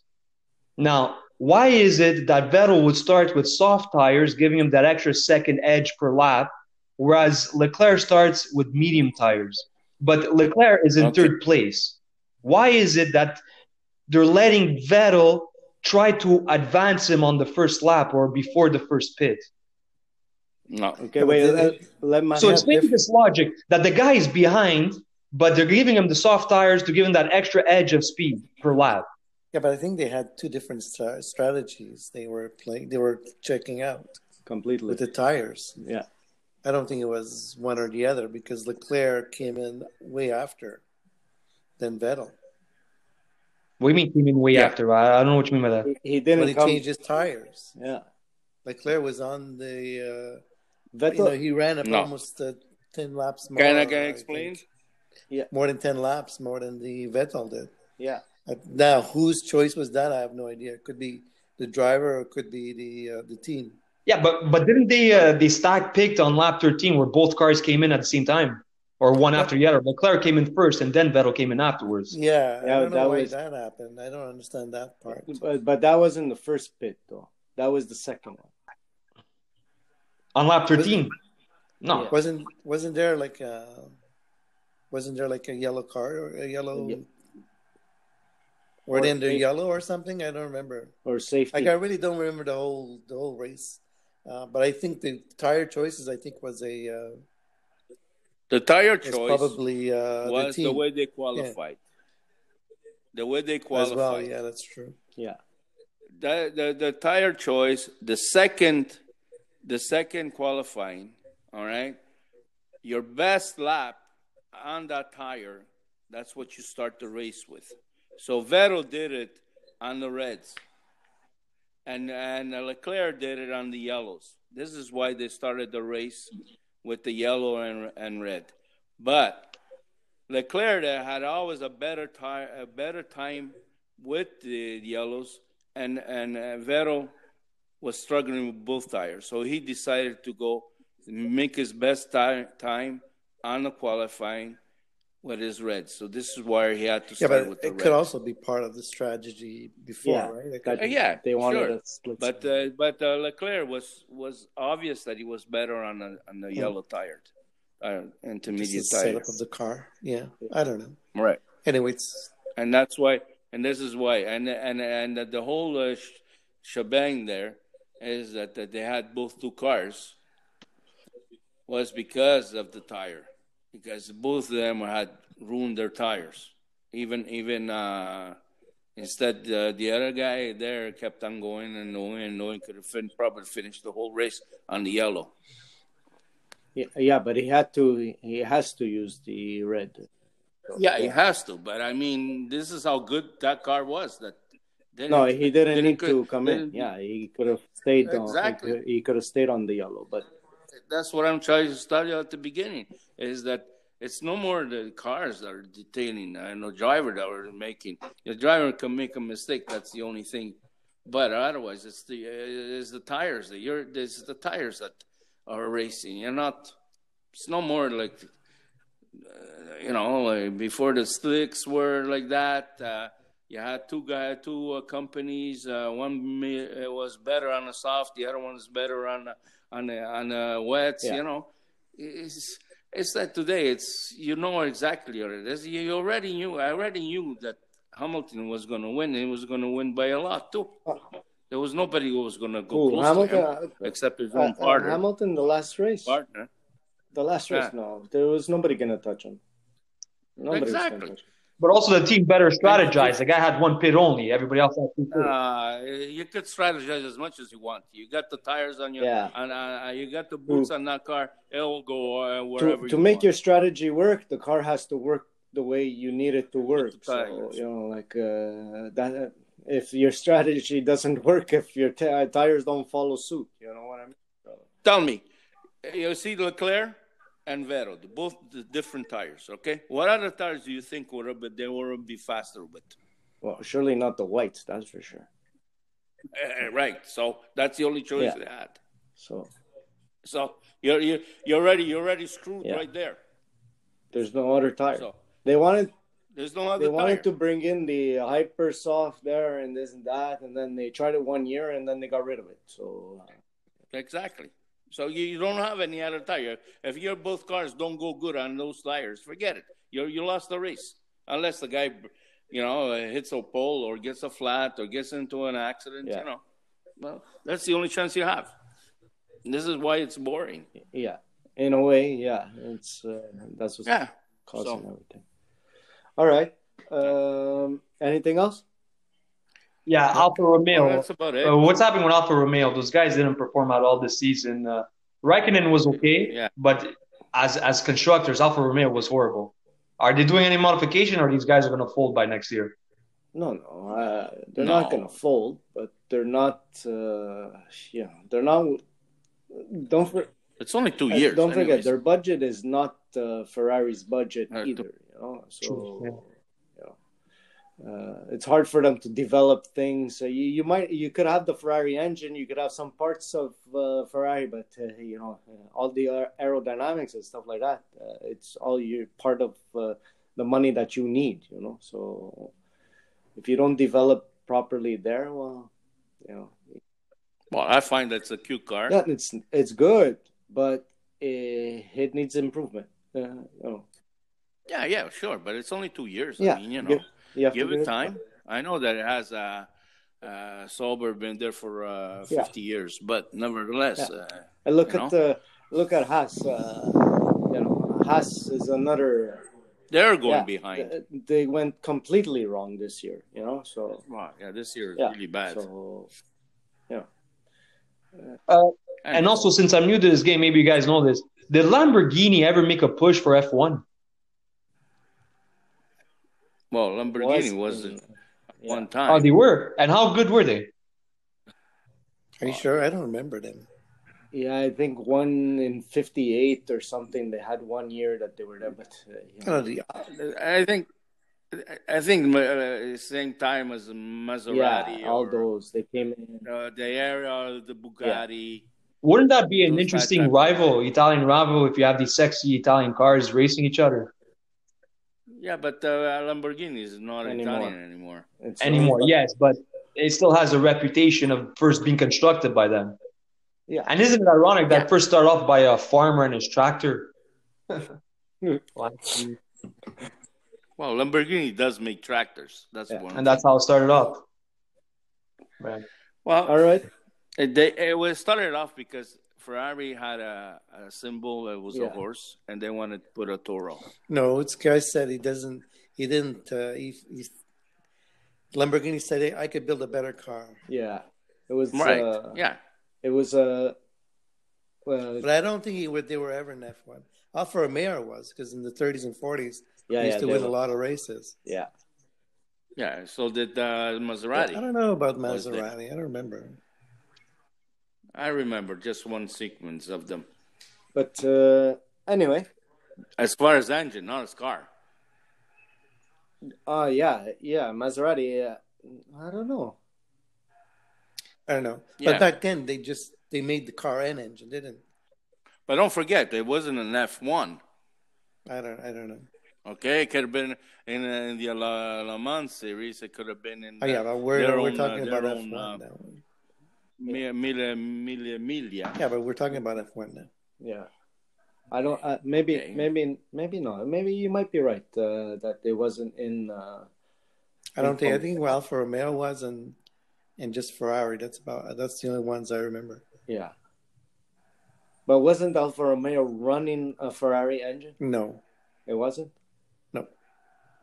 Now, why is it that Vettel would start with soft tires, giving him that extra second edge per lap, whereas Leclerc starts with medium tires? But Leclerc is in Okay. third place. Why is it that they're letting Vettel try to advance him on the first lap or before the first pit? No. Okay, wait. but uh, Let, then- let my So explain this logic that the guy is behind, but they're giving him the soft tires to give him that extra edge of speed per lap. Yeah, but I think they had two different stra- strategies. They were playing. They were checking out completely. with the tires. Yeah. I don't think it was one or the other because Leclerc came in way after than Vettel. What do you mean came in way Yeah. after? I, I don't know what you mean by that. He, he didn't he come. changed his tires, Yeah. Leclerc was on the. Uh, Vettel. you know, he ran up No. almost uh, ten laps more. Can I I can I explain? think. More than ten laps, more than the Vettel did. yeah. Uh, Now, whose choice was that? I have no idea. It could be the driver, or it could be the uh, the team. Yeah, but but didn't they uh, they stack picked on lap 13 where both cars came in at the same time, or one after the other? Leclerc came in first, and then Vettel came in afterwards. Yeah, Yeah, I don't know that why was- that happened. I don't understand that part. But, but that wasn't the first pit, though. That was the second one. On lap 13, no. Yeah. Wasn't wasn't there like a wasn't there like a yellow car or a yellow? Yeah. Were Or they under a- yellow or something? I don't remember. Or safety. Like I really don't remember the whole the whole race. Uh, but I think the tire choices I think was a uh, The tire choice probably uh, the was team the way they qualified. The way they as qualified. well. Yeah, that's true. yeah. the, the the tire choice, the second, the second qualifying, all right. Your best lap on that tire, that's what you start the race with. So Vettel did it on the reds, and and Leclerc did it on the yellows. This is why they started the race with the yellow and and red. But Leclerc had always a better tire, a better time with the yellows, and and uh, Vettel was struggling with both tires, so he decided to go make his best ti- time on the qualifying with red. So this is why he had to Yeah, start but with the it reds. could also be part of the strategy before, Yeah. right? Could- Uh, yeah, They wanted sure. a split. But uh, but uh, Leclerc was was obvious that he was better on the on the yellow tire, uh, just intermediate the tire. setup of the car. Yeah, I don't know. Right. Anyway, it's and that's why and this is why and and and the whole uh, sh- shebang there is that, that they had both two cars was because of the tire because both of them had ruined their tires even even uh instead uh, the other guy there kept on going and going and going could have fin- probably finished the whole race on the yellow yeah, yeah, but he had to. He has to use the red. Yeah, he has to. But I mean, this is how good that car was. That No, he didn't, didn't need co- to come in. Yeah, he could have stayed on. Exactly. He could, he could have stayed on the yellow, but That's what I'm trying to tell you at the beginning is that it's no more the cars that are detaining and the driver that are making. The driver can make a mistake. That's the only thing. But otherwise, it's the it's the tires that you're. It's the tires that are racing. You're not. It's no more like uh, you know like before the slicks were like that. Uh, you had two guy, two uh, companies. Uh, one uh, was better on the soft, the other one was better on the, on the wets. Yeah. You know, it's it's that today. It's you know exactly is. You already knew. I already knew that Hamilton was going to win. He was going to win by a lot too. There was nobody who was going to go close Hamilton? to him except his uh, own uh, partner. Hamilton, the last race, partner. the last race. Yeah. No, there was nobody gonna touch him. Nobody was gonna Exactly. touch him. But also the team better strategize. The guy had one pit only. Everybody else had two pits. Uh, you could strategize as much as you want. You got the tires on your, Yeah. and uh, you got the boots on that car. It'll go uh, wherever To, to you make want. your strategy work, the car has to work the way you need it to work. So you know, like uh, that. If your strategy doesn't work, if your t- uh, tires don't follow suit, you know what I mean. Tell me, you see Leclerc and the- both the different tires. Okay, what other tires do you think would have but they would be faster with? Well, surely not the whites, that's for sure. Uh, right. So that's the only choice Yeah. they had. So So you're you're you're already you're already screwed Yeah. right there. there's no other tire. So They wanted there's no other they wanted to bring in the hyper soft there and this and that, and then they tried it one year and then they got rid of it. So uh, Exactly. So you, you don't have any other tire. If your both cars don't go good on those tires, forget it. You you lost the race unless the guy, you know, uh, hits a pole or gets a flat or gets into an accident. Yeah. You know, well, that's the only chance you have. And this is why it's boring. yeah, in a way, yeah, it's uh, that's what's Yeah. causing So- everything. All right. Um, anything else? Yeah, Alfa Romeo. Well, that's about it. Uh, what's happening with Alfa Romeo? Those guys didn't perform at all this season. Uh, Raikkonen was okay, Yeah. but as as constructors, Alfa Romeo was horrible. Are they doing any modification, or these guys are going to fold by next year? No, no, uh, they're No. not gonna fold, but they're not. Uh, yeah, they're not. Don't for, it's only two uh, years. don't forget their budget is not uh, Ferrari's budget Uh, either. You know, so True, yeah. Uh, it's hard for them to develop things. So you, you might you could have the Ferrari engine, you could have some parts of uh, Ferrari, but uh, you know uh, all the aerodynamics and stuff like that. Uh, it's all you part of uh, the money that you need. You know, so if you don't develop properly there, well, you know, Well, I find that's a cute car. yeah, it's it's good, but it, it needs improvement. Uh, you know, Yeah, yeah, sure, but it's only two years. Yeah, I mean, you know, give- you give it give time. I know that it has uh, uh, Sauber been there for uh, Yeah. 50 years, but nevertheless, Yeah. uh, And look You at the look at Haas. Uh, you know, Haas is another. they're going yeah, behind. th- They went completely wrong this year. You know, so Wow, yeah, this year is yeah, really bad. So And also, since I'm new to this game, maybe you guys know this. Did Lamborghini ever make a push for F1? Well, Lamborghini was, in- at yeah. one Oh, time. they were. And how good were they? Are you sure? I don't remember them. Yeah, I think one in '58 or something. They had one year that they were there, but uh, you know, Oh, the- I think, I think uh, same time as Maserati yeah, all or those they came in. uh, the area, the Bugatti. Wouldn't that be an interesting rival, Italian rival, if you have these sexy Italian cars racing each other Yeah, but uh, Lamborghini is not Anymore. Italian anymore. It's anymore? but- Yes, but it still has a reputation of first being constructed by them. Yeah. And isn't it ironic that Yeah. first started off by a farmer and his tractor? Well, Lamborghini does make tractors. That's Yeah. one. and that's how it started off. Right. well, All right. It, they, it was started off because Ferrari had a, a symbol that was a horse, and they wanted to put a toro. no, it's guy said he doesn't. He didn't. Uh, he, he, Lamborghini said hey, I could build a better car, Yeah, it was Right? Uh, yeah. It was uh, well, but I don't think he would. They were ever in F one. Alfa Romeo was because in the 30s and 40s yeah, they used yeah, to they win were- a lot of races. yeah. Yeah, so did uh, Maserati. I don't know about Was. Maserati. I don't remember. I remember just one sequence of them. But uh, anyway, As far as engine, not as car. uh, yeah, yeah, Maserati. Uh, I don't know. I don't know. Yeah. But back then, they just they made the car and engine, didn't? But don't forget, it wasn't an F1. I don't. I don't know. Okay, it could have been in, uh, in the La, Le Mans series. It could have been in Oh yeah, but we're we're own, uh, talking their about own, F1 uh, now. Mi- Mille, Mille Miglia. Yeah, but we're talking about F1 now. Yeah, I don't. Uh, maybe, Okay. maybe, maybe not. Maybe you might be right uh, that it wasn't in. Uh, I don't think. I think Alfa Romeo was and and just Ferrari. That's about. That's the only ones I remember. yeah, but wasn't Alfa Romeo running a Ferrari engine? No, It wasn't. no.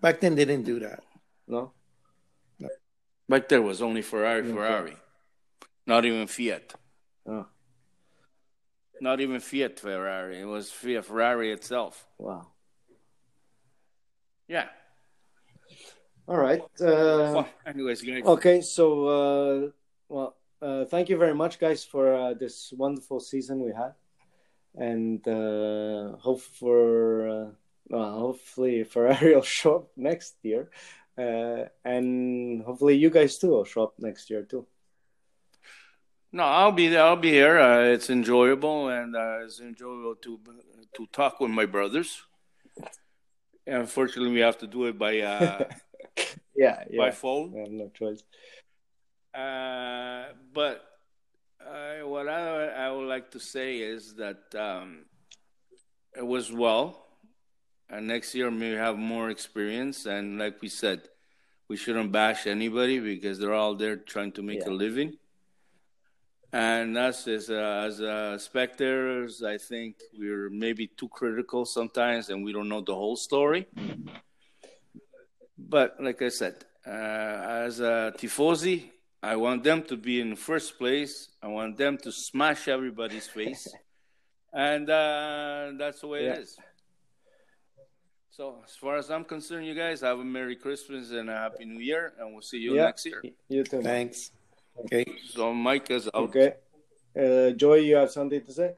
Back then they didn't do that. No. Back there was only Ferrari, Okay. Ferrari. Not even Fiat. Oh, Not even Fiat Ferrari. It was Fiat Ferrari itself. wow. Yeah. All right. Uh, Well, anyways, guys. Okay, so uh, well, uh, thank you very much, guys, for uh, this wonderful season we had, and uh, hope for uh, well, hopefully Ferrari will show up next year, uh, and hopefully you guys too will show up next year too. No, I'll be there. I'll be here. Uh, it's enjoyable, and uh, it's enjoyable to to talk with my brothers. Unfortunately, we have to do it by uh, Yeah, by phone. I have no choice. Uh, but uh, what I, I would like to say is that um, it was well. And next year, we have more experience. And like we said, we shouldn't bash anybody because they're all there trying to make Yeah. a living. And us as uh, as uh, spectators, I think we're maybe too critical sometimes, and we don't know the whole story. But like I said, uh, as a tifosi, I want them to be in first place. I want them to smash everybody's face, and uh, that's the way Yeah. it is. So, as far as I'm concerned, you guys have a Merry Christmas and a Happy New Year, and we'll see you Yeah. next year. You too. Thanks. Okay. So, Mike is out. Okay. Uh, Joy, you have something to say?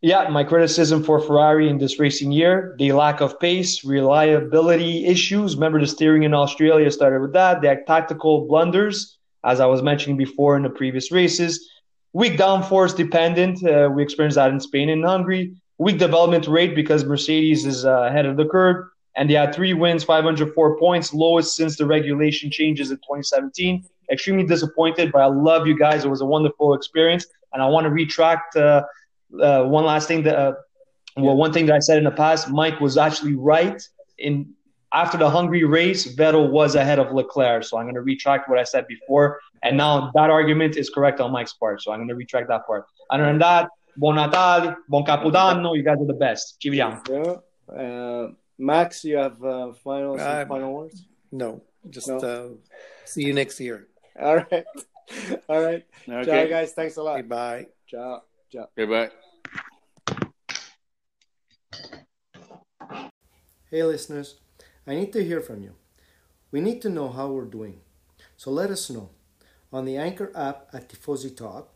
Yeah, my criticism for Ferrari in this racing year, the lack of pace, reliability issues. Remember the steering in Australia started with that. They had tactical blunders, as I was mentioning before in the previous races. Weak downforce dependent. Uh, we experienced that in Spain and Hungary. Weak development rate because Mercedes is uh, ahead of the curve. And they had three wins, 504 points, lowest since the regulation changes in 2017. Extremely disappointed, but I love you guys. It was a wonderful experience. And I want to retract uh, uh, one last thing that uh, well, one thing that I said in the past, Mike was actually right. In after the Hungary race, Vettel was ahead of Leclerc. So I'm going to retract what I said before, and now that argument is correct on Mike's part. So I'm going to retract that part. Other than that, Buon Natale, Buon Capodanno. You guys are the best. Ci vediamo. Yeah. Uh, Max, you have uh, final some I'm- final words? No, just No. Uh, see you next year. All right. All right. Ciao, Okay. guys. Thanks a lot. Okay, bye. Ciao. Ciao. Goodbye. Hey listeners, I need to hear from you. We need to know how we're doing. So let us know on the Anchor app at Tifosi Talk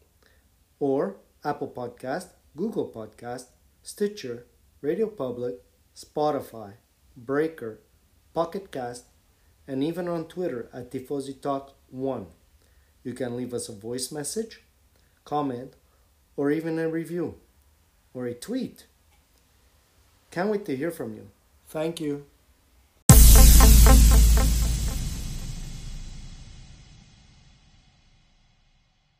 or Apple Podcast, Google Podcast, Stitcher, Radio Public, Spotify, Breaker, Pocket Cast, and even on Twitter at Tifosi Talk 1. You can leave us a voice message, comment, or even a review or a tweet. Can't wait to hear from you. Thank you.